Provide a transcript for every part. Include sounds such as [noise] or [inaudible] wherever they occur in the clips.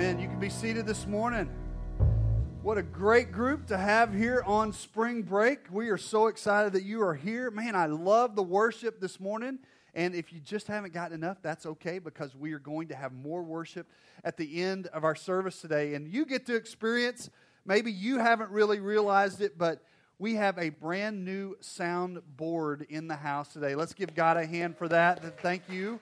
Amen. You can be seated this morning. What a great group to have here on spring break. We are so excited that you are here. Man, I love the worship this morning. And if you just haven't gotten enough, that's okay because we are going to have more worship at the end of our service today. And you get to experience, maybe you haven't really realized it, but we have a brand new sound board in the house today. Let's give God a hand for that. Thank you.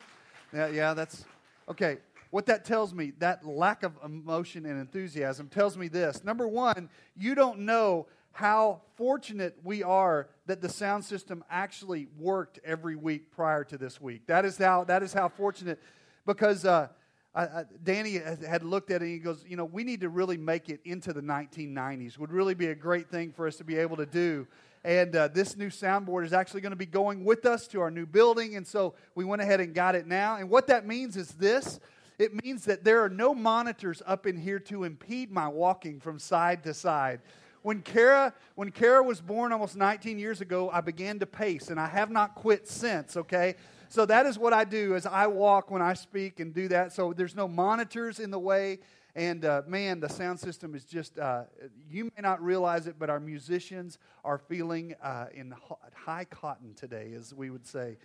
Yeah, yeah that's okay what that tells me, that lack of emotion and enthusiasm, tells me this. Number one, you don't know how fortunate we are that the sound system actually worked every week prior to this week. That is how, that is how fortunate, because uh, I, I, Danny had looked at it and he goes, You know, we need to really make it into the 1990s. Would really be a great thing for us to be able to do. And uh, this new soundboard is actually going to be going with us to our new building. And so we went ahead and got it now. And what that means is this it means that there are no monitors up in here to impede my walking from side to side. When Kara, when Kara was born almost 19 years ago, I began to pace, and I have not quit since, okay? So that is what I do as I walk when I speak and do that. So there's no monitors in the way. And uh, man, the sound system is just, uh, you may not realize it, but our musicians are feeling uh, in high cotton today, as we would say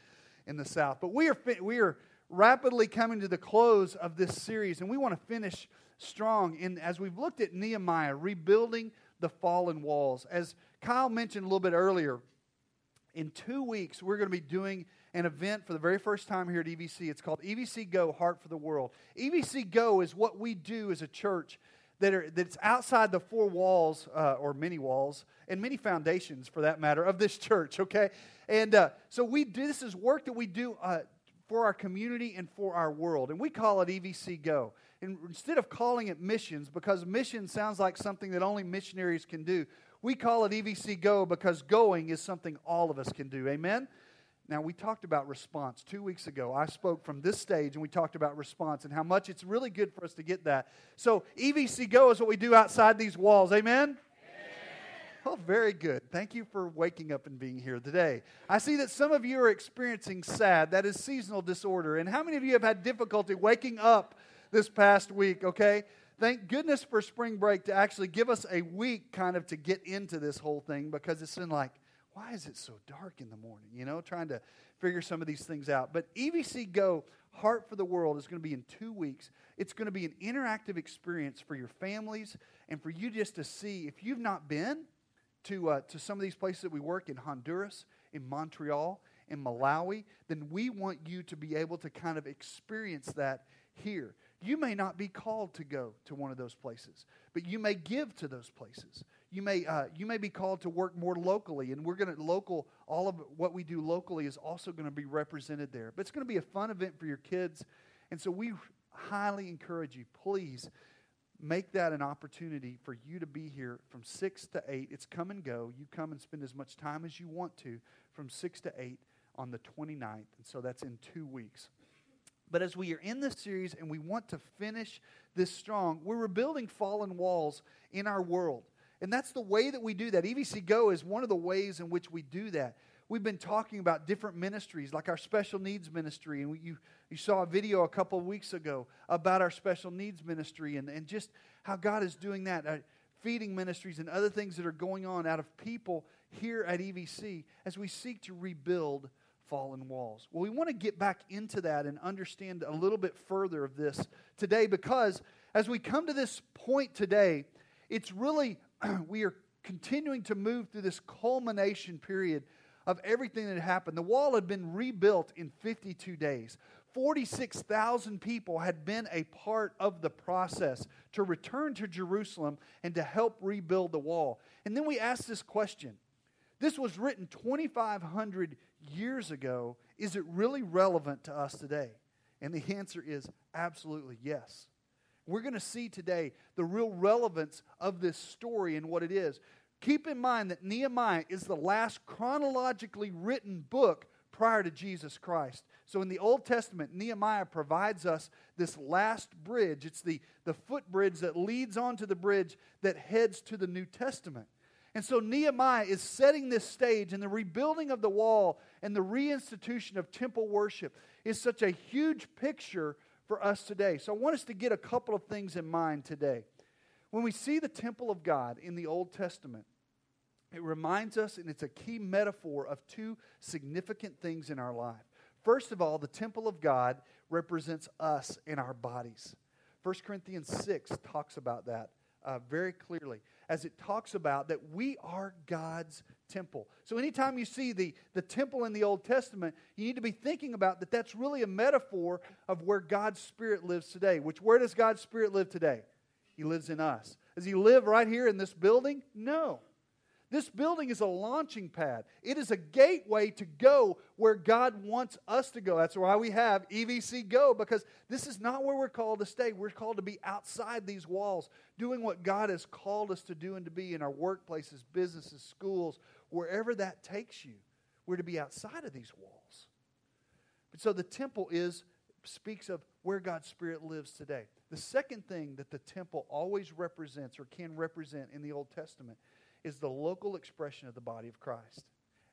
in the South. But we are, we are rapidly coming to the close of this series, and we want to finish strong. And as we've looked at Nehemiah rebuilding the fallen walls, as Kyle mentioned a little bit earlier, in two weeks we're going to be doing an event for the very first time here at EVC. It's called EVC Go Heart for the World. EVC Go is what we do as a church that are, that's outside the four walls, uh, or many walls, and many foundations for that matter, of this [laughs] church, okay? And uh, so we do, this is work that we do uh, for our community and for our world. And we call it EVC Go. And instead of calling it missions, because mission sounds like something that only missionaries can do, we call it EVC Go because going is something all of us can do. Amen? Now, we talked about response two weeks ago. I spoke from this stage and we talked about response and how much it's really good for us to get that. So, EVC Go is what we do outside these walls. Amen? [laughs] Oh, very good. Thank you for waking up and being here today. I see that some of you are experiencing SAD, that is seasonal disorder. And how many of you have had difficulty waking up this past week, okay? Thank goodness for spring break to actually give us a week kind of to get into this whole thing because it's been like, why is it so dark in the morning? You know, trying to figure some of these things out. But EVC Go, Heart for the World, is going to be in two weeks. It's going to be an interactive experience for your families and for you just to see. If you've not been, to, uh, to some of these places that we work in Honduras, in Montreal, in Malawi, then we want you to be able to kind of experience that here. You may not be called to go to one of those places, but you may give to those places. You may, uh, you may be called to work more locally, and we're going to local, all of what we do locally is also going to be represented there. But it's going to be a fun event for your kids. And so we highly encourage you, please make that an opportunity for you to be here from 6 to 8. It's come and go. You come and spend as much time as you want to from 6 to 8 on the 29th. And so that's in two weeks. But as we are in this series and we want to finish this strong, we're rebuilding fallen walls in our world. And that's the way that we do that. EVC Go is one of the ways in which we do that. We've been talking about different ministries, like our special needs ministry. And we, you, you saw a video a couple of weeks ago about our special needs ministry and, and just how God is doing that. Uh, feeding ministries and other things that are going on out of people here at EVC as we seek to rebuild fallen walls. Well, we want to get back into that and understand a little bit further of this today because as we come to this point today, it's really, [clears throat] we are continuing to move through this culmination period of everything that had happened. The wall had been rebuilt in 52 days. 46,000 people had been a part of the process to return to Jerusalem and to help rebuild the wall. And then we asked this question this was written 2,500 years ago. Is it really relevant to us today? And the answer is absolutely yes. We're going to see today the real relevance of this story and what it is. Keep in mind that Nehemiah is the last chronologically written book prior to Jesus Christ. So in the Old Testament, Nehemiah provides us this last bridge. It's the, the footbridge that leads onto the bridge that heads to the New Testament. And so Nehemiah is setting this stage, and the rebuilding of the wall and the reinstitution of temple worship is such a huge picture for us today. So I want us to get a couple of things in mind today. When we see the temple of God in the Old Testament, it reminds us, and it's a key metaphor of two significant things in our life. First of all, the temple of God represents us in our bodies. 1 Corinthians 6 talks about that uh, very clearly as it talks about that we are God's temple. So, anytime you see the, the temple in the Old Testament, you need to be thinking about that that's really a metaphor of where God's Spirit lives today. Which, where does God's Spirit live today? He lives in us. Does He live right here in this building? No. This building is a launching pad. It is a gateway to go where God wants us to go. That's why we have EVC Go, because this is not where we're called to stay. We're called to be outside these walls, doing what God has called us to do and to be in our workplaces, businesses, schools, wherever that takes you. We're to be outside of these walls. But so the temple is speaks of where God's Spirit lives today. The second thing that the temple always represents or can represent in the Old Testament is the local expression of the body of Christ.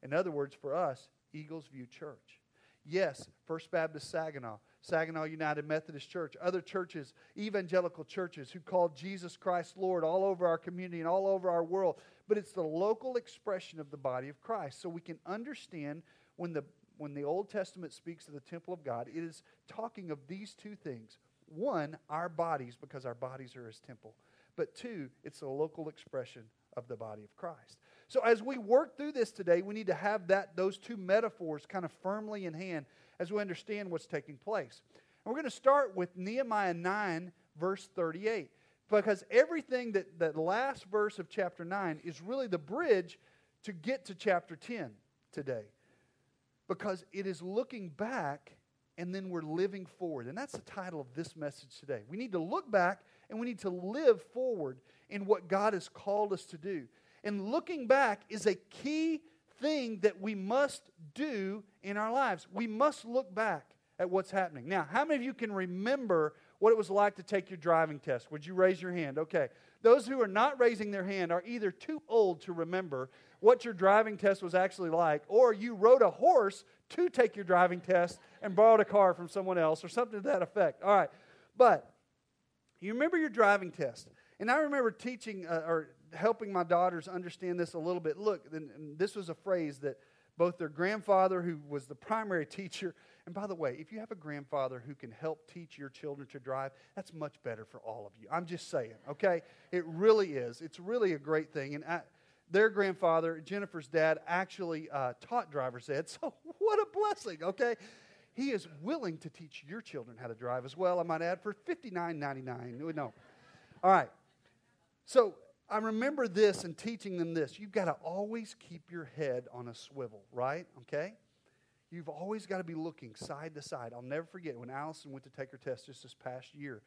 In other words, for us, Eagles View Church. Yes, First Baptist Saginaw, Saginaw United Methodist Church, other churches, evangelical churches who call Jesus Christ Lord all over our community and all over our world. But it's the local expression of the body of Christ. So we can understand when the, when the Old Testament speaks of the temple of God, it is talking of these two things. One, our bodies, because our bodies are his temple. But two, it's a local expression of the body of Christ. So as we work through this today, we need to have that those two metaphors kind of firmly in hand as we understand what's taking place. And we're going to start with Nehemiah 9 verse 38 because everything that that last verse of chapter 9 is really the bridge to get to chapter 10 today. Because it is looking back and then we're living forward. And that's the title of this message today. We need to look back and we need to live forward in what God has called us to do. And looking back is a key thing that we must do in our lives. We must look back at what's happening. Now, how many of you can remember what it was like to take your driving test? Would you raise your hand? Okay. Those who are not raising their hand are either too old to remember what your driving test was actually like, or you rode a horse to take your driving test and borrowed a car from someone else, or something to that effect. All right. But you remember your driving test. And I remember teaching uh, or helping my daughters understand this a little bit. Look, this was a phrase that both their grandfather, who was the primary [laughs] teacher, and by the way, if you have a grandfather who can help teach your children to drive, that's much better for all of you. I'm just saying, okay? It really is. It's really a great thing. And I, their grandfather, Jennifer's dad, actually uh, taught driver's ed. [laughs] So what a blessing, okay? He is willing to teach your children how to drive as well, I might add, for $59.99. No. All right. So I remember this and teaching them this. You've got to always keep your head on a swivel, right? Okay? You've always got to be looking side to side. I'll never forget when Allison went to take her test just this past year.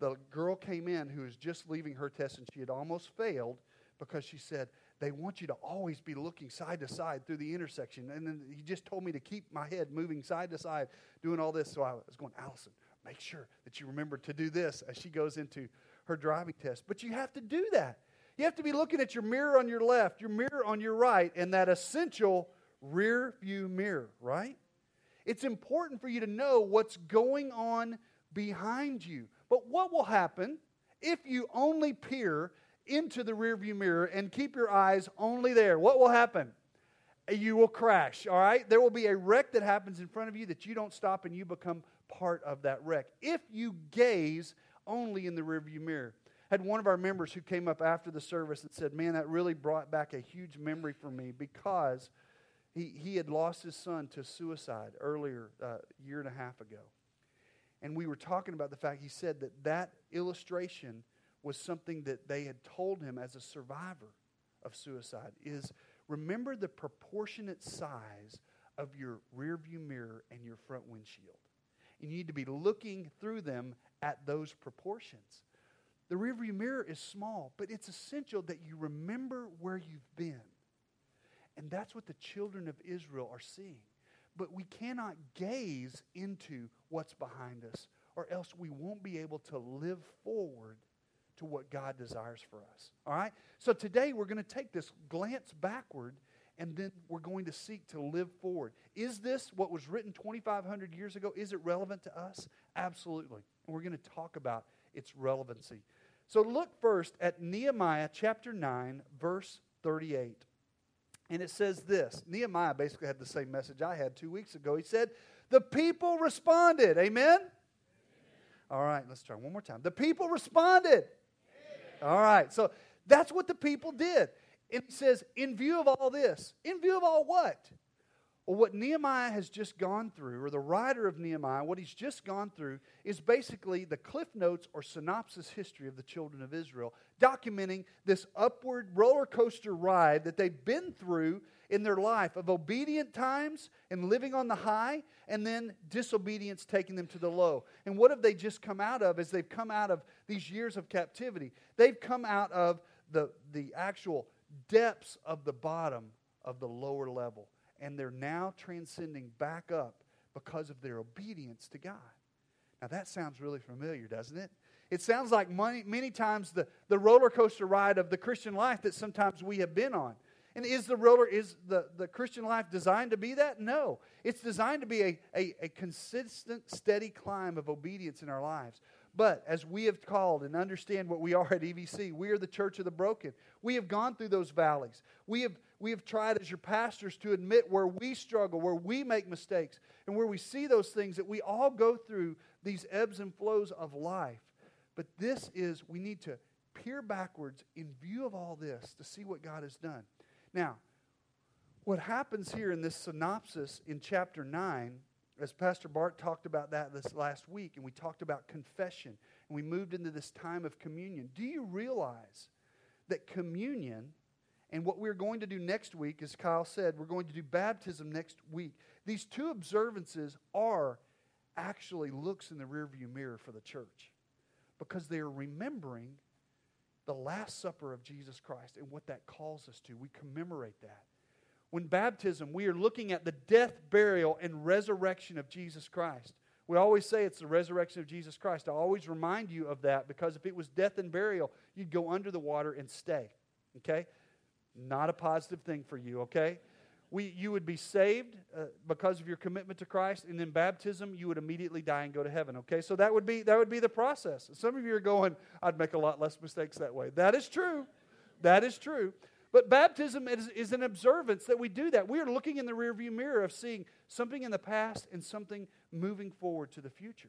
The girl came in who was just leaving her test and she had almost failed because she said, They want you to always be looking side to side through the intersection. And then he just told me to keep my head moving side to side, doing all this. So I was going, Allison, make sure that you remember to do this as she goes into her driving test. But you have to do that. You have to be looking at your mirror on your left, your mirror on your right, and that essential rear view mirror, right? It's important for you to know what's going on behind you. But what will happen if you only peer into the rear view mirror and keep your eyes only there? What will happen? You will crash, all right? There will be a wreck that happens in front of you that you don't stop and you become part of that wreck. If you gaze only in the rearview mirror. Had one of our members who came up after the service and said, Man, that really brought back a huge memory for me because he, he had lost his son to suicide earlier, a uh, year and a half ago. And we were talking about the fact, he said that that illustration was something that they had told him as a survivor of suicide is remember the proportionate size of your rearview mirror and your front windshield. And you need to be looking through them at those proportions. The rearview mirror is small, but it's essential that you remember where you've been. And that's what the children of Israel are seeing. But we cannot gaze into what's behind us, or else we won't be able to live forward to what God desires for us. All right? So today we're going to take this glance backward and then we're going to seek to live forward. Is this what was written 2,500 years ago? Is it relevant to us? Absolutely. And we're going to talk about its relevancy. So look first at Nehemiah chapter 9, verse 38. And it says this Nehemiah basically had the same message I had two weeks ago. He said, The people responded. Amen? All right, let's try one more time. The people responded. All right, so that's what the people did. And he says, in view of all this, in view of all what? Well, what Nehemiah has just gone through, or the writer of Nehemiah, what he's just gone through, is basically the Cliff Notes or synopsis history of the children of Israel, documenting this upward roller coaster ride that they've been through in their life of obedient times and living on the high, and then disobedience taking them to the low. And what have they just come out of as they've come out of these years of captivity? They've come out of the, the actual depths of the bottom of the lower level and they're now transcending back up because of their obedience to God. Now, that sounds really familiar, doesn't it? It sounds like many, many times the, the roller coaster ride of the Christian life that sometimes we have been on. And is the roller is the, the Christian life designed to be that? No. It's designed to be a, a, a consistent, steady climb of obedience in our lives. But as we have called and understand what we are at EVC, we are the church of the broken. We have gone through those valleys. We have, we have tried as your pastors to admit where we struggle, where we make mistakes, and where we see those things that we all go through these ebbs and flows of life. But this is, we need to peer backwards in view of all this to see what God has done. Now, what happens here in this synopsis in chapter 9 as Pastor Bart talked about that this last week, and we talked about confession, and we moved into this time of communion. Do you realize that communion and what we're going to do next week, as Kyle said, we're going to do baptism next week. These two observances are actually looks in the rearview mirror for the church because they are remembering the Last Supper of Jesus Christ and what that calls us to. We commemorate that when baptism, we are looking at the death, burial, and resurrection of Jesus Christ. We always say it's the resurrection of Jesus Christ. I always remind you of that because if it was death and burial, you'd go under the water and stay. Okay? Not a positive thing for you, okay? We, you would be saved uh, because of your commitment to Christ, and in baptism, you would immediately die and go to heaven. Okay, so that would be that would be the process. Some of you are going, "I'd make a lot less mistakes that way." That is true. That is true. But baptism is, is, an observance that we do that. We are looking in the rearview mirror of seeing something in the past and something moving forward to the future.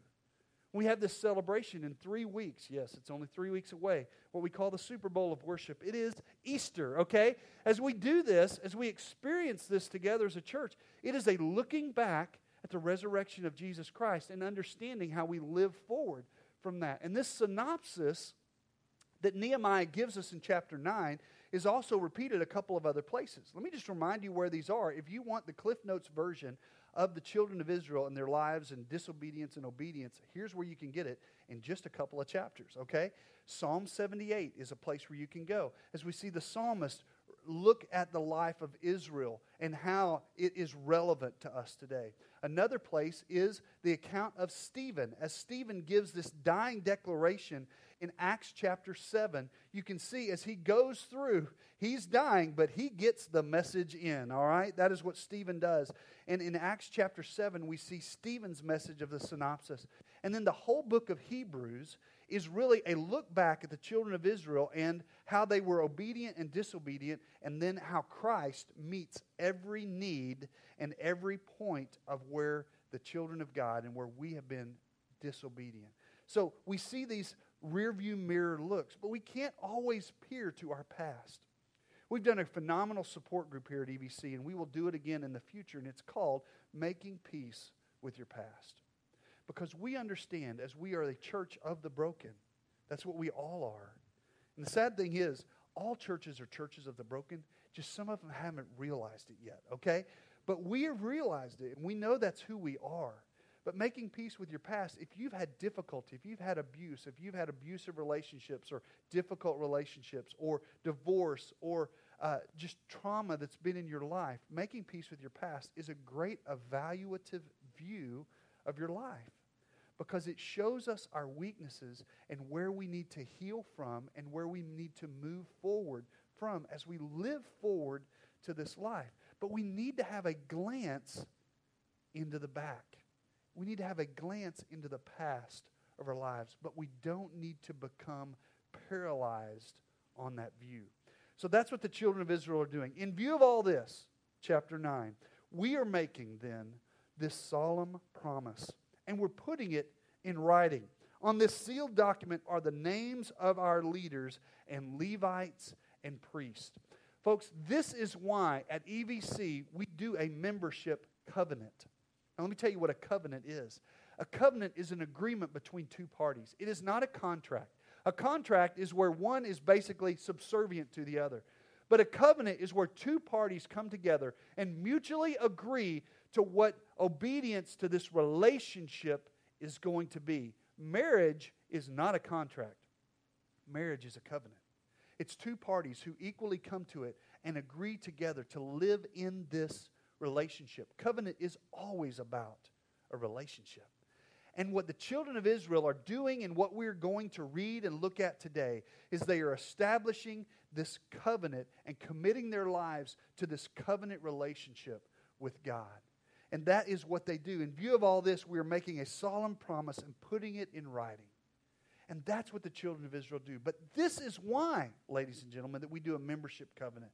We have this celebration in three weeks. Yes, it's only three weeks away. What we call the Super Bowl of worship. It is Easter, okay? As we do this, as we experience this together as a church, it is a looking back at the resurrection of Jesus Christ and understanding how we live forward from that. And this synopsis that Nehemiah gives us in chapter 9 is also repeated a couple of other places. Let me just remind you where these are. If you want the Cliff Notes version of the children of Israel and their lives and disobedience and obedience, here's where you can get it in just a couple of chapters, okay? Psalm 78 is a place where you can go. As we see the psalmist look at the life of Israel and how it is relevant to us today. Another place is the account of Stephen, as Stephen gives this dying declaration in Acts chapter 7, you can see as he goes through, he's dying, but he gets the message in, all right? That is what Stephen does. And in Acts chapter 7, we see Stephen's message of the synopsis. And then the whole book of Hebrews is really a look back at the children of Israel and how they were obedient and disobedient, and then how Christ meets every need and every point of where the children of God and where we have been disobedient. So we see these rearview mirror looks, but we can't always peer to our past. We've done a phenomenal support group here at EVC, and we will do it again in the future, and it's called Making Peace with Your Past. Because we understand, as we are a church of the broken, that's what we all are. And the sad thing is, all churches are churches of the broken, just some of them haven't realized it yet, okay? But we have realized it, and we know that's who we are. But making peace with your past, if you've had difficulty, if you've had abuse, if you've had abusive relationships or difficult relationships or divorce or uh, just trauma that's been in your life, making peace with your past is a great evaluative view of your life because it shows us our weaknesses and where we need to heal from and where we need to move forward from as we live forward to this life. but we need to have a glance into the back. We need to have a glance into the past of our lives, but we don't need to become paralyzed on that view. So that's what the children of Israel are doing. In view of all this, chapter 9, we are making then this solemn promise, and we're putting it in writing. On this sealed document are the names of our leaders and Levites and priests. Folks, this is why at EVC we do a membership covenant. Now, let me tell you what a covenant is. A covenant is an agreement between two parties, it is not a contract. A contract is where one is basically subservient to the other. But a covenant is where two parties come together and mutually agree to what obedience to this relationship is going to be. Marriage is not a contract, marriage is a covenant. It's two parties who equally come to it and agree together to live in this relationship. Covenant is always about a relationship. And what the children of Israel are doing and what we're going to read and look at today is they are establishing this covenant and committing their lives to this covenant relationship with God. And that is what they do. In view of all this, we are making a solemn promise and putting it in writing. And that's what the children of Israel do. But this is why, ladies and gentlemen, that we do a membership covenant.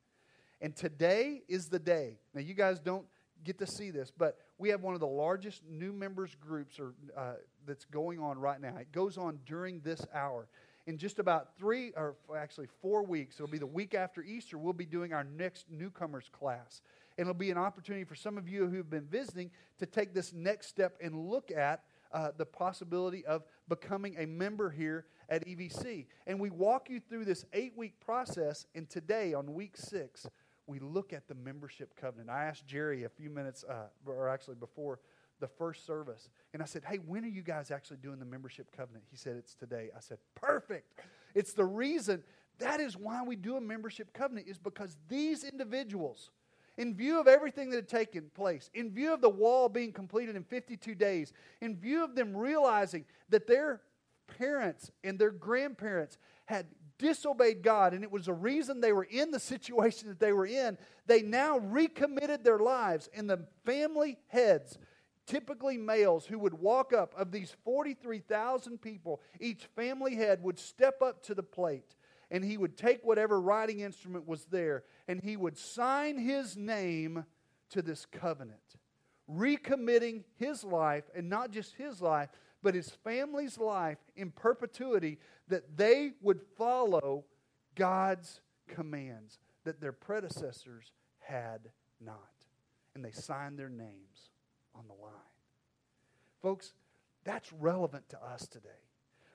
And today is the day. Now, you guys don't get to see this, but we have one of the largest new members groups or, uh, that's going on right now. It goes on during this hour. In just about three, or actually four weeks, it'll be the week after Easter, we'll be doing our next newcomers class. And it'll be an opportunity for some of you who've been visiting to take this next step and look at uh, the possibility of becoming a member here at EVC. And we walk you through this eight week process, and today, on week six, we look at the membership covenant. I asked Jerry a few minutes, uh, or actually before the first service, and I said, Hey, when are you guys actually doing the membership covenant? He said, It's today. I said, Perfect. It's the reason. That is why we do a membership covenant, is because these individuals, in view of everything that had taken place, in view of the wall being completed in 52 days, in view of them realizing that their parents and their grandparents had disobeyed God, and it was the reason they were in the situation that they were in, they now recommitted their lives. And the family heads, typically males, who would walk up, of these 43,000 people, each family head would step up to the plate and he would take whatever writing instrument was there and he would sign his name to this covenant, recommitting his life, and not just his life, but his family's life in perpetuity that they would follow God's commands that their predecessors had not. And they signed their names on the line. Folks, that's relevant to us today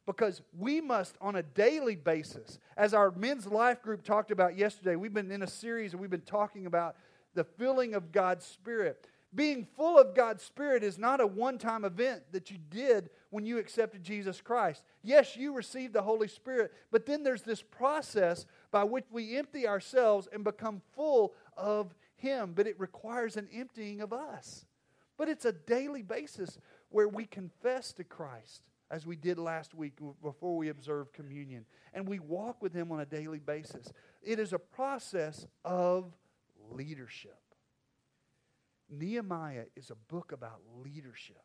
because we must, on a daily basis, as our men's life group talked about yesterday, we've been in a series and we've been talking about the filling of God's Spirit. Being full of God's Spirit is not a one time event that you did when you accepted Jesus Christ. Yes, you received the Holy Spirit, but then there's this process by which we empty ourselves and become full of Him. But it requires an emptying of us. But it's a daily basis where we confess to Christ, as we did last week before we observed communion, and we walk with Him on a daily basis. It is a process of leadership. Nehemiah is a book about leadership.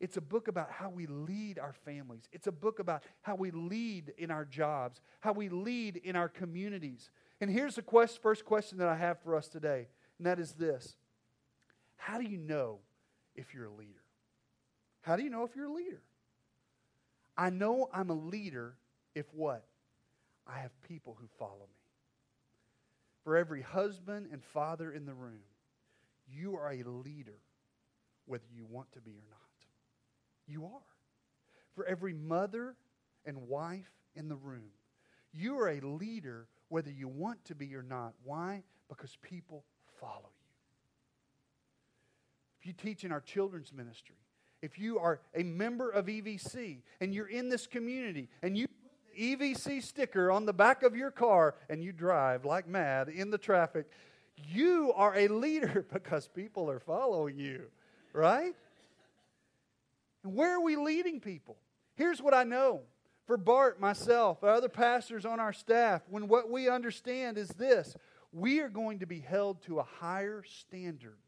It's a book about how we lead our families. It's a book about how we lead in our jobs, how we lead in our communities. And here's the quest, first question that I have for us today, and that is this How do you know if you're a leader? How do you know if you're a leader? I know I'm a leader if what? I have people who follow me. For every husband and father in the room, you are a leader whether you want to be or not. You are. For every mother and wife in the room, you are a leader whether you want to be or not. Why? Because people follow you. If you teach in our children's ministry, if you are a member of EVC and you're in this community and you EVC sticker on the back of your car and you drive like mad in the traffic, you are a leader [laughs] because people are following you, right? And where are we leading people? Here's what I know for Bart, myself, other pastors on our staff, when what we understand is this we are going to be held to a higher standard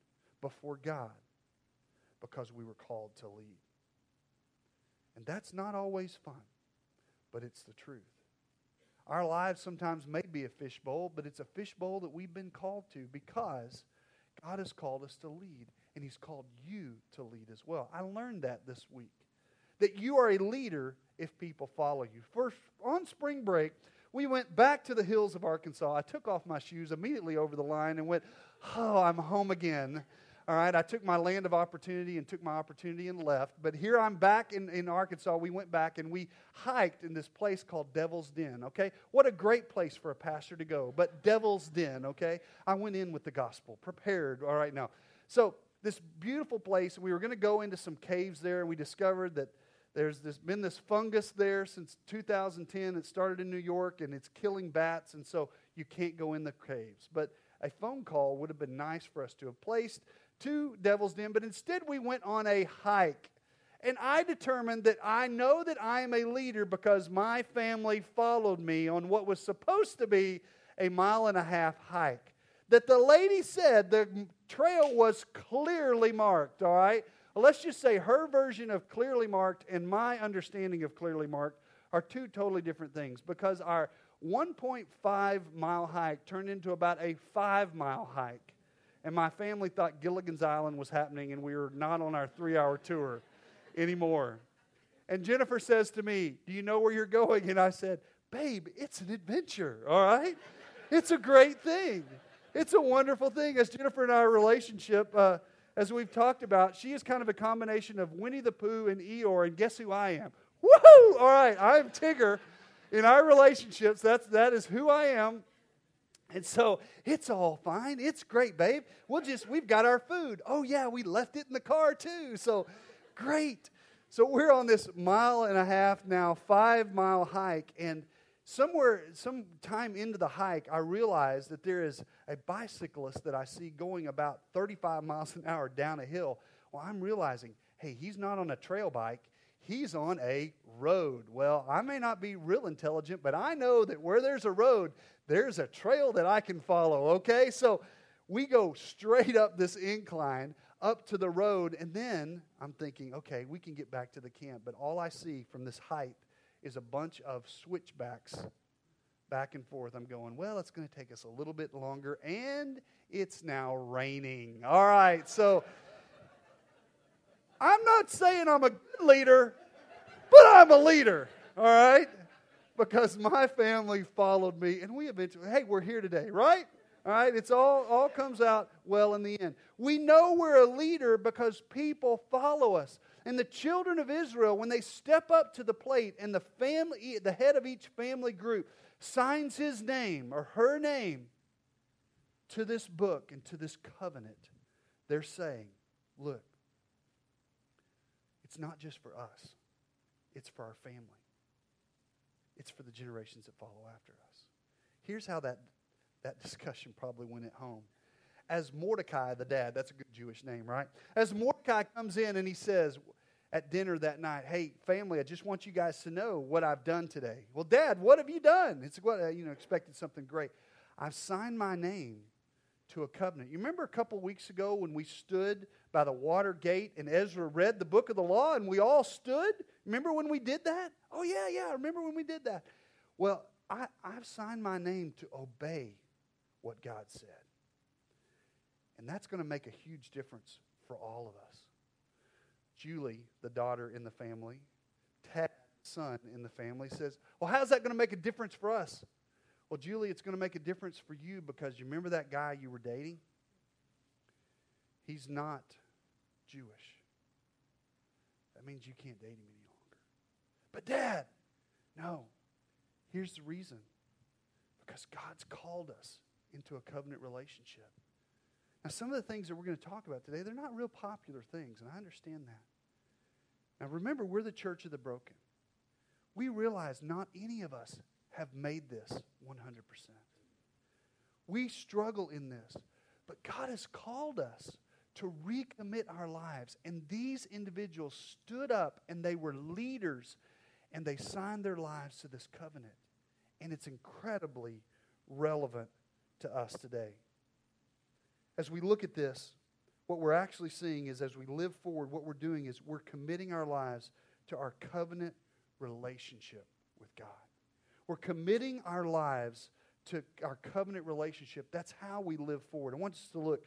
before God because we were called to lead. And that's not always fun, but it's the truth. Our lives sometimes may be a fishbowl, but it's a fishbowl that we've been called to because God has called us to lead, and He's called you to lead as well. I learned that this week that you are a leader if people follow you. First, on spring break, we went back to the hills of Arkansas. I took off my shoes immediately over the line and went, Oh, I'm home again. All right, I took my land of opportunity and took my opportunity and left. But here I'm back in, in Arkansas. We went back and we hiked in this place called Devil's Den, okay? What a great place for a pastor to go. But Devil's Den, okay? I went in with the gospel, prepared, all right now. So, this beautiful place, we were going to go into some caves there, and we discovered that there's this, been this fungus there since 2010. It started in New York, and it's killing bats, and so you can't go in the caves. But a phone call would have been nice for us to have placed to Devil's Den, but instead we went on a hike. And I determined that I know that I am a leader because my family followed me on what was supposed to be a mile and a half hike. That the lady said the trail was clearly marked, all right? Let's just say her version of clearly marked and my understanding of clearly marked are two totally different things because our 1.5 mile hike turned into about a five mile hike and my family thought Gilligan's Island was happening and we were not on our three hour tour anymore. And Jennifer says to me, Do you know where you're going? And I said, Babe, it's an adventure, all right? It's a great thing. It's a wonderful thing. As Jennifer and our relationship, uh, as we've talked about, she is kind of a combination of Winnie the Pooh and Eeyore, and guess who I am? Woohoo! All right, I'm Tigger. In our relationships, that's, that is who I am. And so it's all fine. It's great, babe. We'll just, we've got our food. Oh, yeah, we left it in the car too. So great. So we're on this mile and a half now, five mile hike. And somewhere, some time into the hike, I realized that there is a bicyclist that I see going about 35 miles an hour down a hill. Well, I'm realizing, hey, he's not on a trail bike. He's on a road. Well, I may not be real intelligent, but I know that where there's a road, there's a trail that I can follow, okay? So we go straight up this incline up to the road, and then I'm thinking, okay, we can get back to the camp. But all I see from this height is a bunch of switchbacks back and forth. I'm going, well, it's going to take us a little bit longer, and it's now raining. All right, so I'm not saying I'm a good leader, but I'm a leader. All right? Because my family followed me, and we eventually, hey, we're here today, right? All right, it's all all comes out well in the end. We know we're a leader because people follow us. And the children of Israel, when they step up to the plate and the family, the head of each family group signs his name or her name to this book and to this covenant, they're saying, look, it's not just for us, it's for our family it's for the generations that follow after us. Here's how that, that discussion probably went at home. As Mordecai, the dad, that's a good Jewish name, right? As Mordecai comes in and he says at dinner that night, Hey, family, I just want you guys to know what I've done today. Well, Dad, what have you done? It's what, uh, you know, expected something great. I've signed my name to a covenant. You remember a couple weeks ago when we stood by the water gate and Ezra read the book of the law and we all stood? Remember when we did that? Oh, yeah, yeah, I remember when we did that. Well, I, I've signed my name to obey what God said. And that's going to make a huge difference for all of us. Julie, the daughter in the family, Ted, son in the family, says, Well, how's that going to make a difference for us? Well, Julie, it's going to make a difference for you because you remember that guy you were dating? He's not Jewish. That means you can't date him any longer. But, Dad, no. Here's the reason because God's called us into a covenant relationship. Now, some of the things that we're going to talk about today, they're not real popular things, and I understand that. Now, remember, we're the church of the broken. We realize not any of us have made this 100%. We struggle in this, but God has called us to recommit our lives. And these individuals stood up and they were leaders and they signed their lives to this covenant. And it's incredibly relevant to us today. As we look at this, what we're actually seeing is as we live forward, what we're doing is we're committing our lives to our covenant relationship with God. We're committing our lives to our covenant relationship. That's how we live forward. I want us to look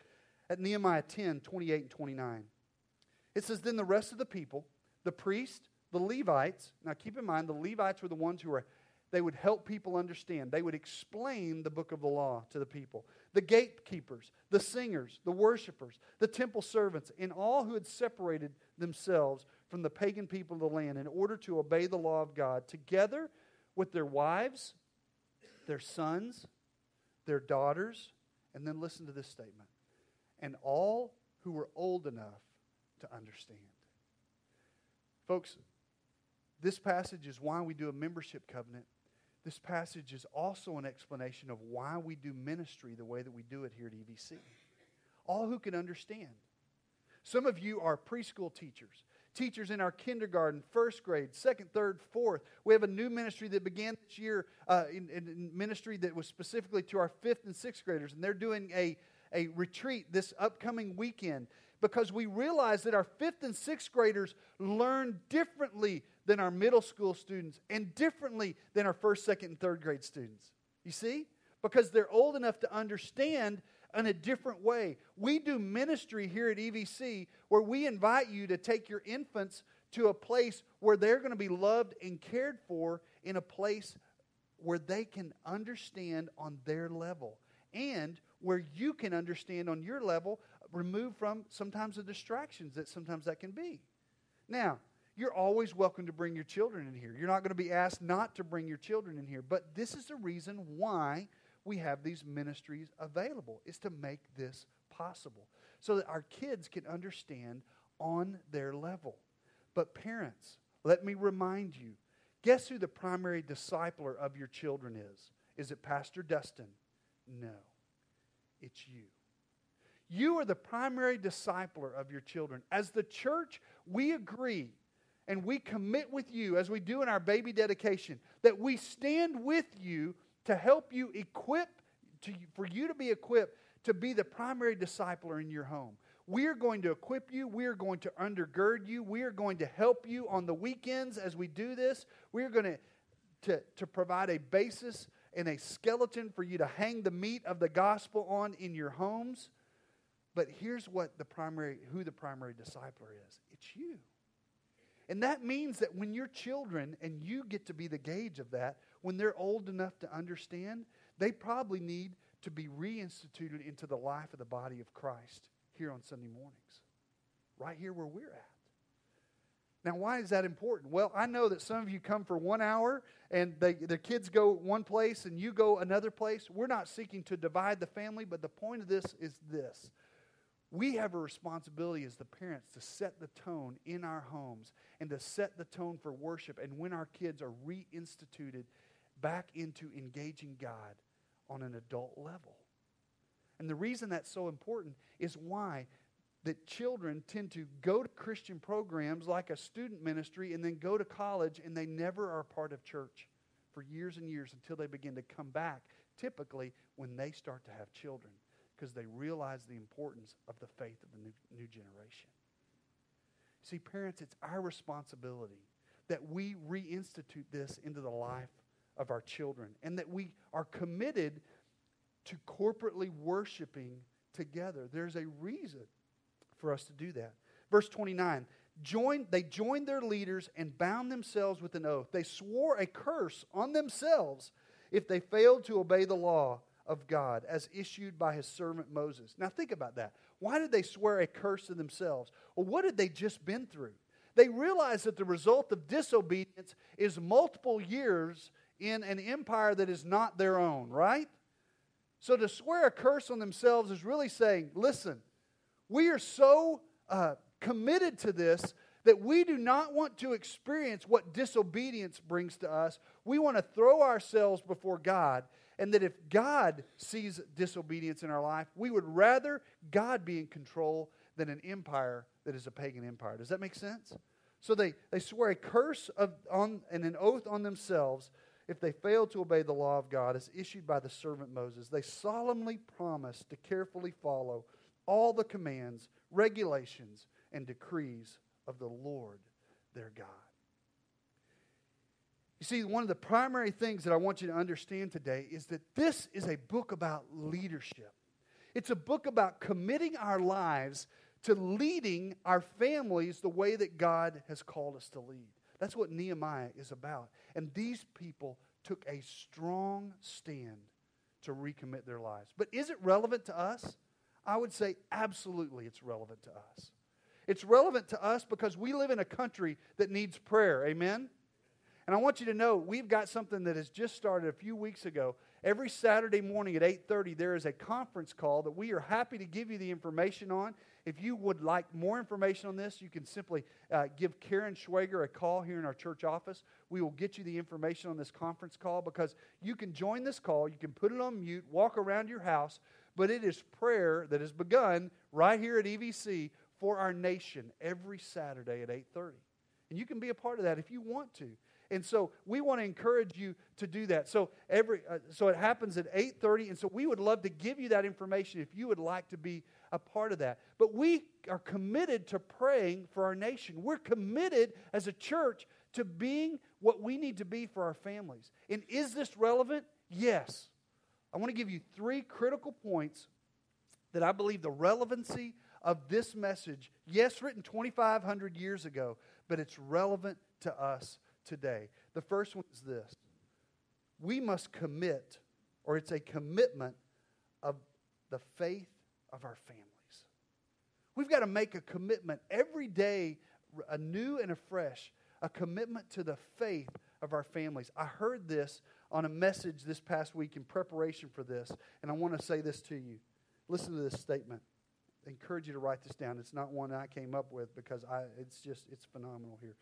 at Nehemiah 10 28 and 29. It says, Then the rest of the people, the priest, the Levites, now keep in mind, the Levites were the ones who were, they would help people understand. They would explain the book of the law to the people. The gatekeepers, the singers, the worshipers, the temple servants, and all who had separated themselves from the pagan people of the land in order to obey the law of God, together with their wives, their sons, their daughters, and then listen to this statement and all who were old enough to understand. Folks, this passage is why we do a membership covenant. This passage is also an explanation of why we do ministry the way that we do it here at EVC. All who can understand. Some of you are preschool teachers, teachers in our kindergarten, first grade, second, third, fourth. We have a new ministry that began this year, uh, in, in ministry that was specifically to our fifth and sixth graders, and they're doing a, a retreat this upcoming weekend because we realize that our fifth and sixth graders learn differently than our middle school students and differently than our first, second, and third grade students. You see? Because they're old enough to understand in a different way. We do ministry here at EVC where we invite you to take your infants to a place where they're going to be loved and cared for in a place where they can understand on their level and where you can understand on your level removed from sometimes the distractions that sometimes that can be. Now, you're always welcome to bring your children in here. You're not going to be asked not to bring your children in here. But this is the reason why we have these ministries available, is to make this possible. So that our kids can understand on their level. But parents, let me remind you guess who the primary discipler of your children is? Is it Pastor Dustin? No, it's you. You are the primary discipler of your children. As the church, we agree and we commit with you, as we do in our baby dedication, that we stand with you to help you equip, to, for you to be equipped to be the primary discipler in your home. We are going to equip you. We are going to undergird you. We are going to help you on the weekends as we do this. We are going to, to, to provide a basis and a skeleton for you to hang the meat of the gospel on in your homes. But here's what the primary, who the primary discipler is it's you. And that means that when your children, and you get to be the gauge of that, when they're old enough to understand, they probably need to be reinstituted into the life of the body of Christ here on Sunday mornings, right here where we're at. Now, why is that important? Well, I know that some of you come for one hour and they, the kids go one place and you go another place. We're not seeking to divide the family, but the point of this is this we have a responsibility as the parents to set the tone in our homes and to set the tone for worship. And when our kids are reinstituted back into engaging God on an adult level. And the reason that's so important is why that children tend to go to Christian programs like a student ministry and then go to college and they never are part of church for years and years until they begin to come back, typically when they start to have children because they realize the importance of the faith of the new, new generation. See, parents, it's our responsibility that we reinstitute this into the life of our children and that we are committed to corporately worshiping together. There's a reason for us to do that. Verse 29 joined, they joined their leaders and bound themselves with an oath. They swore a curse on themselves if they failed to obey the law of God as issued by his servant Moses. Now, think about that. Why did they swear a curse to themselves? Well, what had they just been through? They realized that the result of disobedience is multiple years in an empire that is not their own, right? So to swear a curse on themselves is really saying, listen, we are so uh, committed to this that we do not want to experience what disobedience brings to us. We want to throw ourselves before God and that if God sees disobedience in our life, we would rather God be in control than an empire that is a pagan empire. Does that make sense? So they, they swear a curse of, on, and an oath on themselves if they fail to obey the law of God as issued by the servant Moses, they solemnly promise to carefully follow all the commands, regulations, and decrees of the Lord their God. You see, one of the primary things that I want you to understand today is that this is a book about leadership. It's a book about committing our lives to leading our families the way that God has called us to lead. That's what Nehemiah is about. And these people took a strong stand to recommit their lives. But is it relevant to us? I would say absolutely it's relevant to us. It's relevant to us because we live in a country that needs prayer. Amen? And I want you to know we've got something that has just started a few weeks ago. Every Saturday morning at 8:30 there is a conference call that we are happy to give you the information on. If you would like more information on this, you can simply uh, give Karen Schwager a call here in our church office. We will get you the information on this conference call because you can join this call, you can put it on mute, walk around your house, but it is prayer that has begun right here at EVC for our nation every Saturday at 8:30. And you can be a part of that if you want to. And so we want to encourage you to do that. So every uh, so it happens at 8:30 and so we would love to give you that information if you would like to be a part of that. But we are committed to praying for our nation. We're committed as a church to being what we need to be for our families. And is this relevant? Yes. I want to give you three critical points that I believe the relevancy of this message, yes, written 2,500 years ago, but it's relevant to us today. The first one is this we must commit, or it's a commitment of the faith of our families. We've got to make a commitment every day, anew and afresh, a commitment to the faith of our families. I heard this on a message this past week in preparation for this, and I want to say this to you. Listen to this statement. I encourage you to write this down. It's not one I came up with because I, it's just, it's phenomenal here.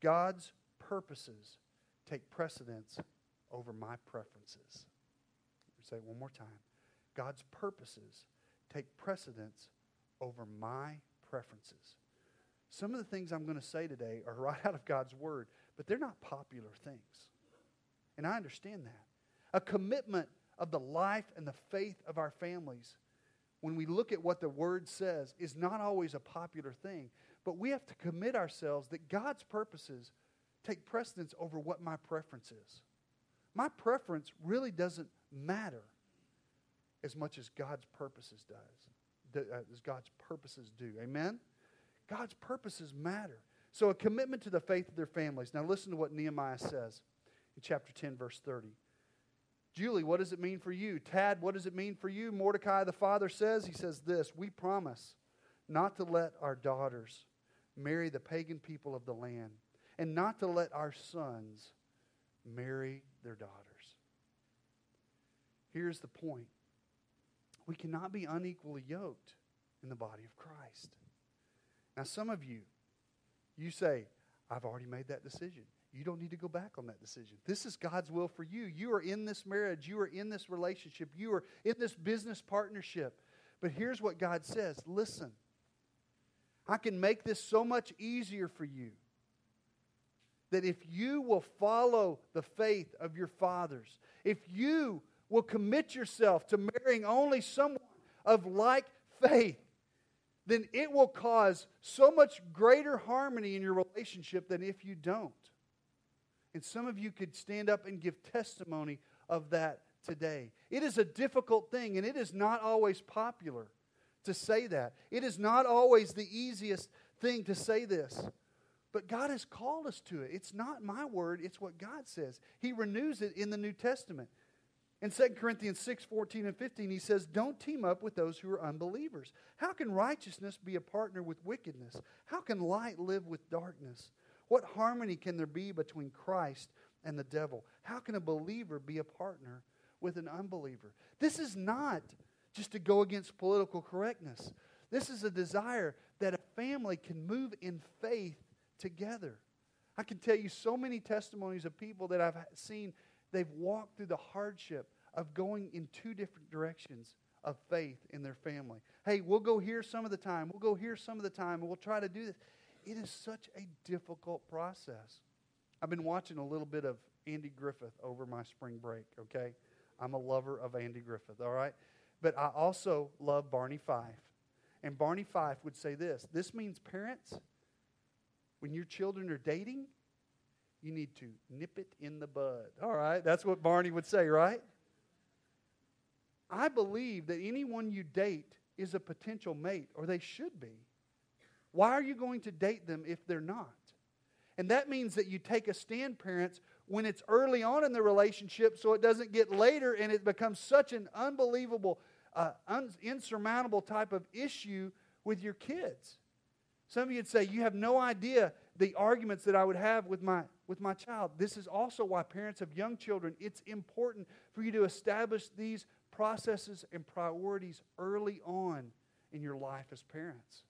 God's purposes take precedence over my preferences. Say it one more time. God's purposes take precedence over my preferences. Some of the things I'm going to say today are right out of God's word, but they're not popular things. And I understand that. A commitment of the life and the faith of our families, when we look at what the word says, is not always a popular thing. But we have to commit ourselves that God's purposes take precedence over what my preference is. My preference really doesn't matter as much as God's purposes does, uh, as God's purposes do. Amen? God's purposes matter. So a commitment to the faith of their families. Now listen to what Nehemiah says in chapter 10, verse 30. Julie, what does it mean for you? Tad, what does it mean for you? Mordecai, the father, says, he says this We promise not to let our daughters marry the pagan people of the land and not to let our sons marry their daughters. Here's the point we cannot be unequally yoked in the body of Christ. Now, some of you, you say, I've already made that decision. You don't need to go back on that decision. This is God's will for you. You are in this marriage. You are in this relationship. You are in this business partnership. But here's what God says listen, I can make this so much easier for you that if you will follow the faith of your fathers, if you will commit yourself to marrying only someone of like faith, then it will cause so much greater harmony in your relationship than if you don't. And some of you could stand up and give testimony of that today. It is a difficult thing, and it is not always popular to say that. It is not always the easiest thing to say this. But God has called us to it. It's not my word, it's what God says. He renews it in the New Testament. In 2 Corinthians 6 14 and 15, he says, Don't team up with those who are unbelievers. How can righteousness be a partner with wickedness? How can light live with darkness? What harmony can there be between Christ and the devil? How can a believer be a partner with an unbeliever? This is not just to go against political correctness. This is a desire that a family can move in faith together. I can tell you so many testimonies of people that I've seen, they've walked through the hardship of going in two different directions of faith in their family. Hey, we'll go here some of the time, we'll go here some of the time, and we'll try to do this. It is such a difficult process. I've been watching a little bit of Andy Griffith over my spring break, okay? I'm a lover of Andy Griffith, all right? But I also love Barney Fife. And Barney Fife would say this this means, parents, when your children are dating, you need to nip it in the bud. All right? That's what Barney would say, right? I believe that anyone you date is a potential mate, or they should be. Why are you going to date them if they're not? And that means that you take a stand, parents, when it's early on in the relationship so it doesn't get later and it becomes such an unbelievable, uh, un- insurmountable type of issue with your kids. Some of you would say, You have no idea the arguments that I would have with my, with my child. This is also why parents of young children, it's important for you to establish these processes and priorities early on in your life as parents.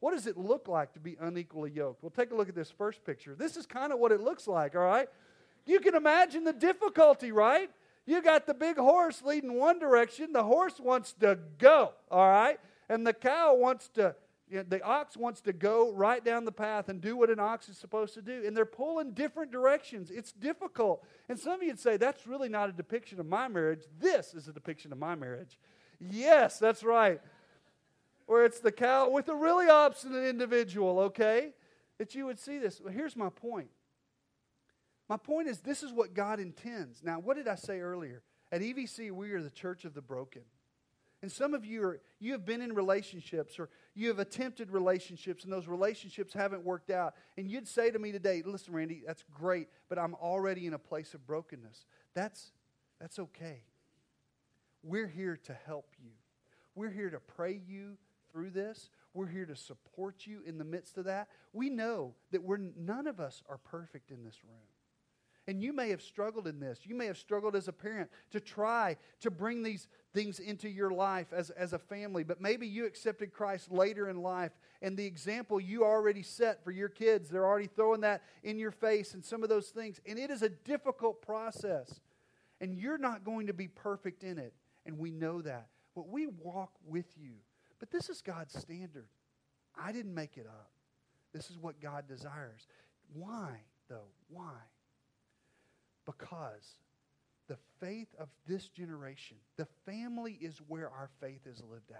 What does it look like to be unequally yoked? Well, take a look at this first picture. This is kind of what it looks like, all right? You can imagine the difficulty, right? You got the big horse leading one direction. The horse wants to go, all right? And the cow wants to, you know, the ox wants to go right down the path and do what an ox is supposed to do. And they're pulling different directions. It's difficult. And some of you'd say, that's really not a depiction of my marriage. This is a depiction of my marriage. Yes, that's right. Where it's the cow with a really obstinate individual, okay? That you would see this. Well, here's my point. My point is, this is what God intends. Now, what did I say earlier? At EVC, we are the church of the broken. And some of you are you have been in relationships or you have attempted relationships and those relationships haven't worked out. And you'd say to me today, listen, Randy, that's great, but I'm already in a place of brokenness. That's that's okay. We're here to help you. We're here to pray you through this. We're here to support you in the midst of that. We know that we're none of us are perfect in this room. And you may have struggled in this. You may have struggled as a parent to try to bring these things into your life as, as a family. But maybe you accepted Christ later in life, and the example you already set for your kids, they're already throwing that in your face and some of those things. And it is a difficult process. And you're not going to be perfect in it. And we know that. But we walk with you. But this is God's standard. I didn't make it up. This is what God desires. Why, though? Why? Because the faith of this generation, the family is where our faith is lived out.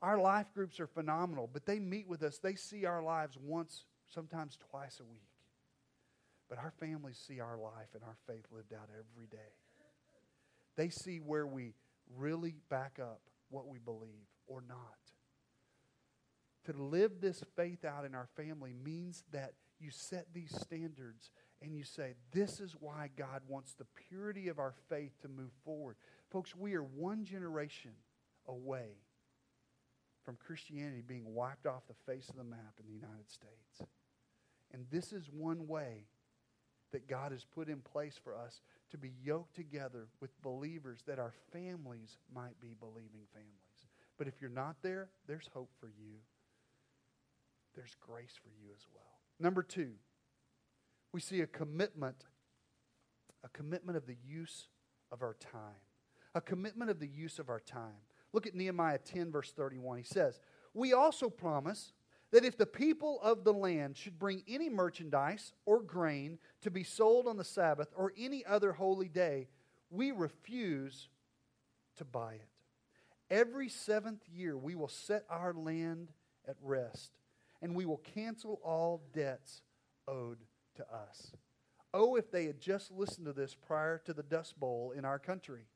Our life groups are phenomenal, but they meet with us. They see our lives once, sometimes twice a week. But our families see our life and our faith lived out every day. They see where we really back up what we believe or not. To live this faith out in our family means that you set these standards and you say, This is why God wants the purity of our faith to move forward. Folks, we are one generation away from Christianity being wiped off the face of the map in the United States. And this is one way that God has put in place for us to be yoked together with believers that our families might be believing families. But if you're not there, there's hope for you. There's grace for you as well. Number two, we see a commitment, a commitment of the use of our time. A commitment of the use of our time. Look at Nehemiah 10, verse 31. He says, We also promise that if the people of the land should bring any merchandise or grain to be sold on the Sabbath or any other holy day, we refuse to buy it. Every seventh year, we will set our land at rest, and we will cancel all debts owed to us. Oh, if they had just listened to this prior to the Dust Bowl in our country.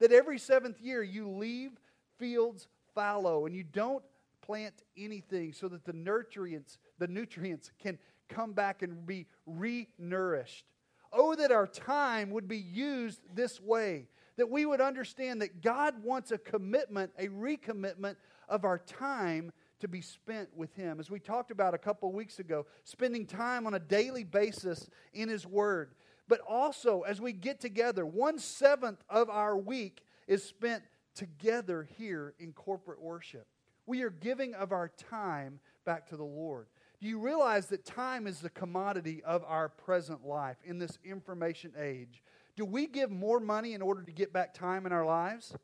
That every seventh year you leave fields fallow and you don't plant anything so that the nutrients, the nutrients can come back and be re-nourished. Oh, that our time would be used this way. That we would understand that God wants a commitment, a recommitment of our time to be spent with Him. As we talked about a couple weeks ago, spending time on a daily basis in His Word. But also, as we get together, one seventh of our week is spent together here in corporate worship. We are giving of our time back to the Lord. Do you realize that time is the commodity of our present life in this information age? Do we give more money in order to get back time in our lives?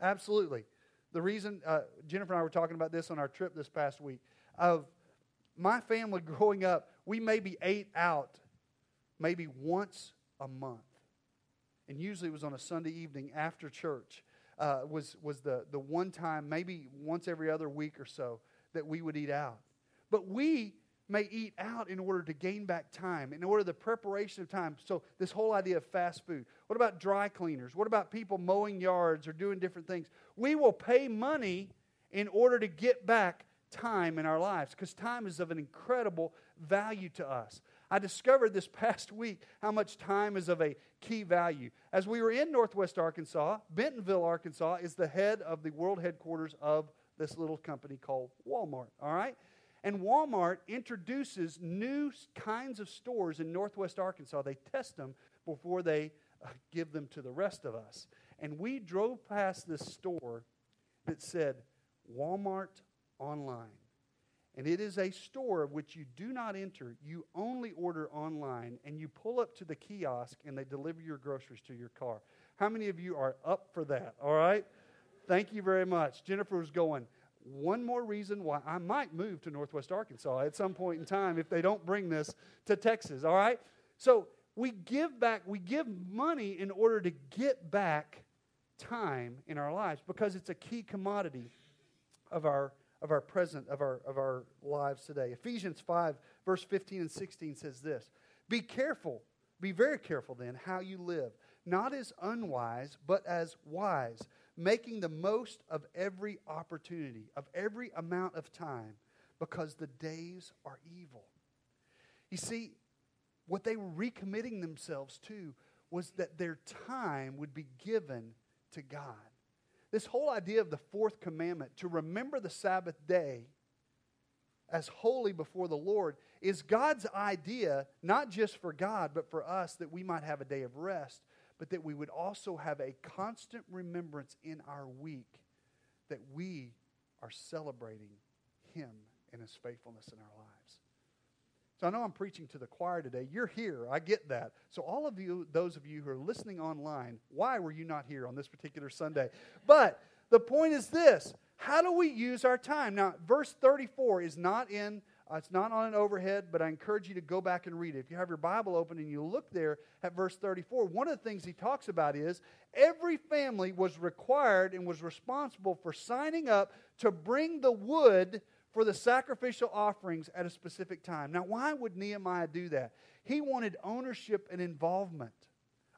Absolutely. The reason, uh, Jennifer and I were talking about this on our trip this past week, of my family [laughs] growing up, we maybe ate out maybe once a month. And usually it was on a Sunday evening after church, uh, was, was the, the one time, maybe once every other week or so, that we would eat out. But we may eat out in order to gain back time, in order the preparation of time. So, this whole idea of fast food. What about dry cleaners? What about people mowing yards or doing different things? We will pay money in order to get back time in our lives because time is of an incredible value to us. I discovered this [laughs] past week how much time is of a key value. As we were in Northwest Arkansas, Bentonville, Arkansas is the head of the world headquarters of this little company called Walmart, all right? And Walmart introduces new kinds of stores in Northwest Arkansas. They test them before they uh, give them to the rest of us. And we drove past this store that said Walmart Online. And it is a store which you do not enter. You only order online, and you pull up to the kiosk, and they deliver your groceries to your car. How many of you are up for that? All right? Thank you very much. Jennifer was going, one more reason why I might move to Northwest Arkansas at some point in time if they don't bring this to Texas, all right? So we give back, we give money in order to get back time in our lives because it's a key commodity of our of our present of our of our lives today. Ephesians 5 verse 15 and 16 says this. Be careful, be very careful then how you live, not as unwise, but as wise making the most of every opportunity, of every amount of time, because the days are evil. You see, what they were recommitting themselves to was that their time would be given to God. This whole idea of the fourth commandment, to remember the Sabbath day as holy before the Lord, is God's idea, not just for God, but for us, that we might have a day of rest but that we would also have a constant remembrance in our week that we are celebrating Him and His faithfulness in our lives. So I know I'm preaching to the choir today. You're here. I get that. So all of you, those of you who are listening online, why were you not here on this particular Sunday? But the point is this how do we use our time? Now, verse 34 is not in Uh, it's not on an overhead, but I encourage you to go back and read it. If you have your Bible open and you look there at verse 34, one of the things he talks about is every family was required and was responsible for signing up to bring the wood for the sacrificial offerings at a specific time. Now, why would Nehemiah do that? He wanted ownership and involvement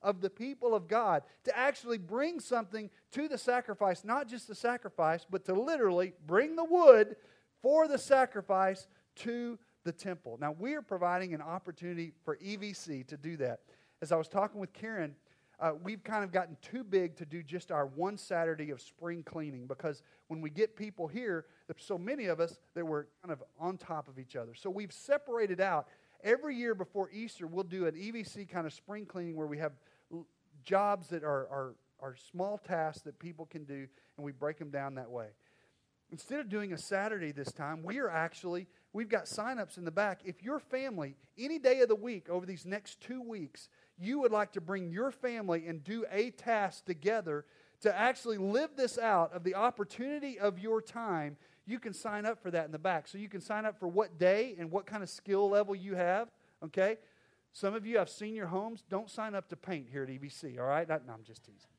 of the people of God to actually bring something to the sacrifice, not just the sacrifice, but to literally bring the wood for the sacrifice to the temple. Now, we are providing an opportunity for EVC to do that. As I was talking with Karen, uh, we've kind of gotten too big to do just our one Saturday of spring cleaning because when we get people here, there's so many of us that we're kind of on top of each other. So we've separated out. Every year before Easter, we'll do an EVC kind of spring cleaning where we have jobs that are, are, are small tasks that people can do, and we break them down that way. Instead of doing a Saturday this time, we are actually We've got signups in the back. If your family, any day of the week over these next two weeks, you would like to bring your family and do a task together to actually live this out of the opportunity of your time, you can sign up for that in the back. So you can sign up for what day and what kind of skill level you have. Okay? Some of you have senior homes. Don't sign up to paint here at EVC, all right? No, I'm just teasing.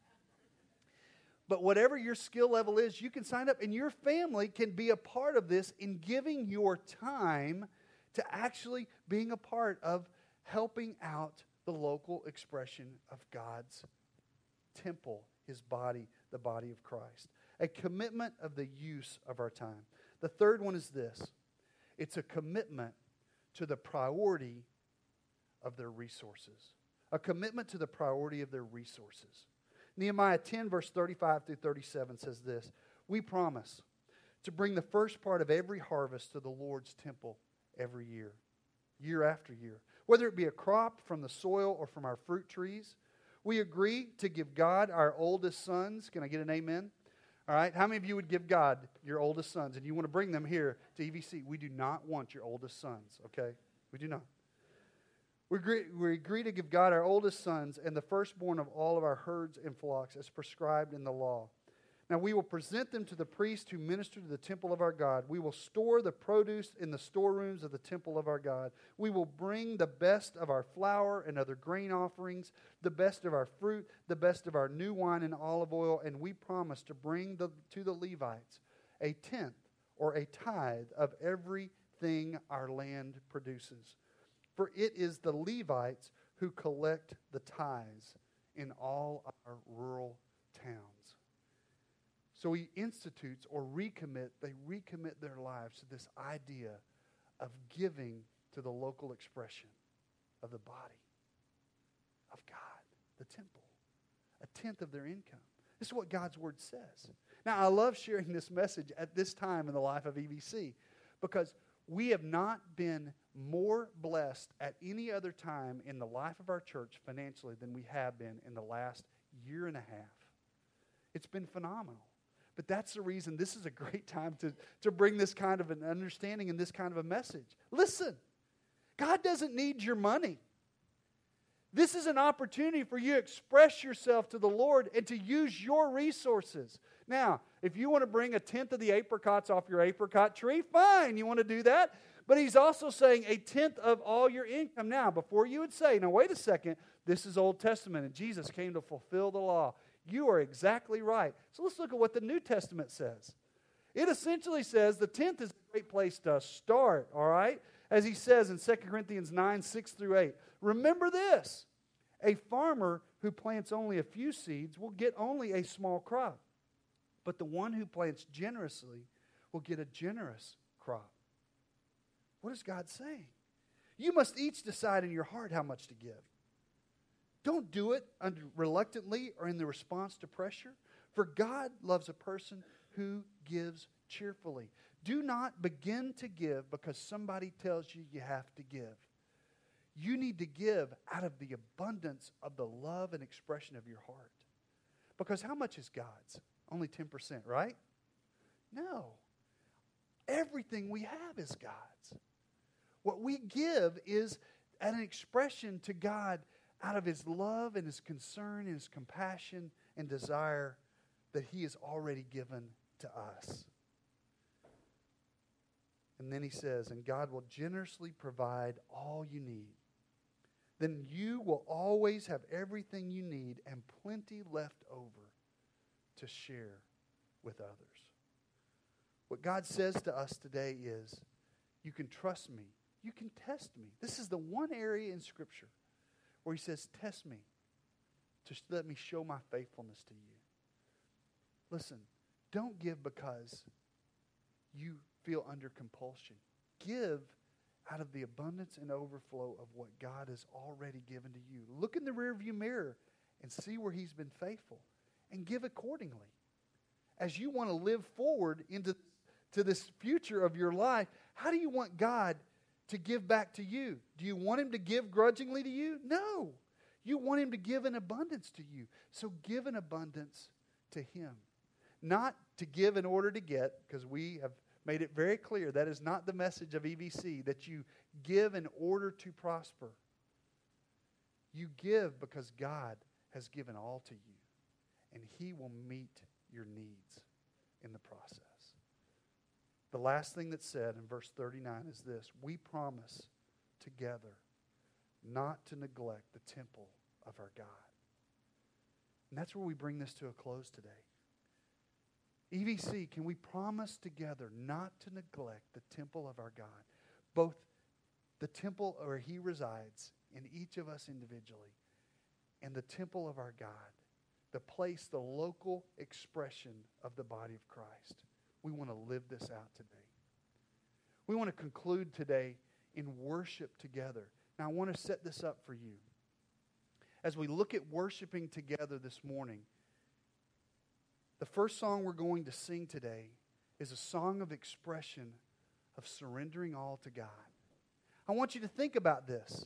But whatever your skill level is, you can sign up, and your family can be a part of this in giving your time to actually being a part of helping out the local expression of God's temple, his body, the body of Christ. A commitment of the use of our time. The third one is this it's a commitment to the priority of their resources. A commitment to the priority of their resources. Nehemiah 10, verse 35 through 37 says this We promise to bring the first part of every harvest to the Lord's temple every year, year after year. Whether it be a crop from the soil or from our fruit trees, we agree to give God our oldest sons. Can I get an amen? All right. How many of you would give God your oldest sons and you want to bring them here to EVC? We do not want your oldest sons, okay? We do not. We agree, we agree to give God our oldest sons and the firstborn of all of our herds and flocks as prescribed in the law. Now we will present them to the priests who minister to the temple of our God. We will store the produce in the storerooms of the temple of our God. We will bring the best of our flour and other grain offerings, the best of our fruit, the best of our new wine and olive oil, and we promise to bring the, to the Levites a tenth or a tithe of everything our land produces. For it is the Levites who collect the tithes in all our rural towns. So he institutes or recommit, they recommit their lives to this idea of giving to the local expression of the body of God, the temple, a tenth of their income. This is what God's word says. Now, I love sharing this message at this time in the life of EVC because we have not been more blessed at any other time in the life of our church financially than we have been in the last year and a half. It's been phenomenal. But that's the reason this is a great time to, to bring this kind of an understanding and this kind of a message. Listen, God doesn't need your money. This is an opportunity for you to express yourself to the Lord and to use your resources. Now, if you want to bring a tenth of the apricots off your apricot tree, fine, you want to do that. But he's also saying a tenth of all your income. Now, before you would say, now wait a second, this is Old Testament and Jesus came to fulfill the law. You are exactly right. So let's look at what the New Testament says. It essentially says the tenth is a great place to start, all right? As he says in 2 Corinthians 9, 6 through 8. Remember this a farmer who plants only a few seeds will get only a small crop, but the one who plants generously will get a generous crop. What is God saying? You must each decide in your heart how much to give. Don't do it reluctantly or in the response to pressure. For God loves a person who gives cheerfully. Do not begin to give because somebody tells you you have to give. You need to give out of the abundance of the love and expression of your heart. Because how much is God's? Only 10%, right? No. Everything we have is God's. What we give is an expression to God out of his love and his concern and his compassion and desire that he has already given to us. And then he says, and God will generously provide all you need. Then you will always have everything you need and plenty left over to share with others. What God says to us today is, you can trust me. You can test me. This is the one area in Scripture where he says, Test me. Just let me show my faithfulness to you. Listen, don't give because you feel under compulsion. Give out of the abundance and overflow of what God has already given to you. Look in the rearview mirror and see where He's been faithful and give accordingly. As you want to live forward into to this future of your life, how do you want God to give back to you. Do you want him to give grudgingly to you? No. You want him to give in abundance to you. So give in abundance to him. Not to give in order to get, because we have made it very clear that is not the message of EVC, that you give in order to prosper. You give because God has given all to you, and he will meet your needs in the process. The last thing that's said in verse 39 is this We promise together not to neglect the temple of our God. And that's where we bring this to a close today. EVC, can we promise together not to neglect the temple of our God? Both the temple where He resides in each of us individually and the temple of our God, the place, the local expression of the body of Christ. We want to live this out today. We want to conclude today in worship together. Now, I want to set this up for you. As we look at worshiping together this morning, the first song we're going to sing today is a song of expression of surrendering all to God. I want you to think about this.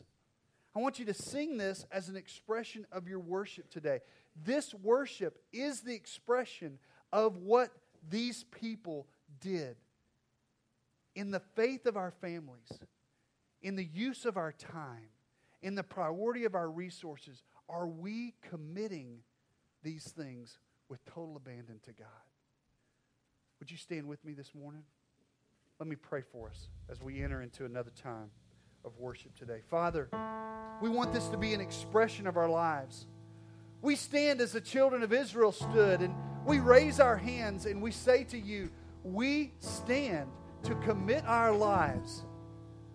I want you to sing this as an expression of your worship today. This worship is the expression of what these people did. In the faith of our families, in the use of our time, in the priority of our resources, are we committing these things with total abandon to God? Would you stand with me this morning? Let me pray for us as we enter into another time of worship today. Father, we want this to be an expression of our lives. We stand as the children of Israel stood, and we raise our hands and we say to you, We stand to commit our lives,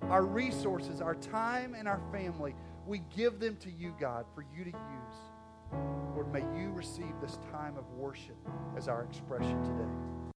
our resources, our time, and our family. We give them to you, God, for you to use. Lord, may you receive this time of worship as our expression today.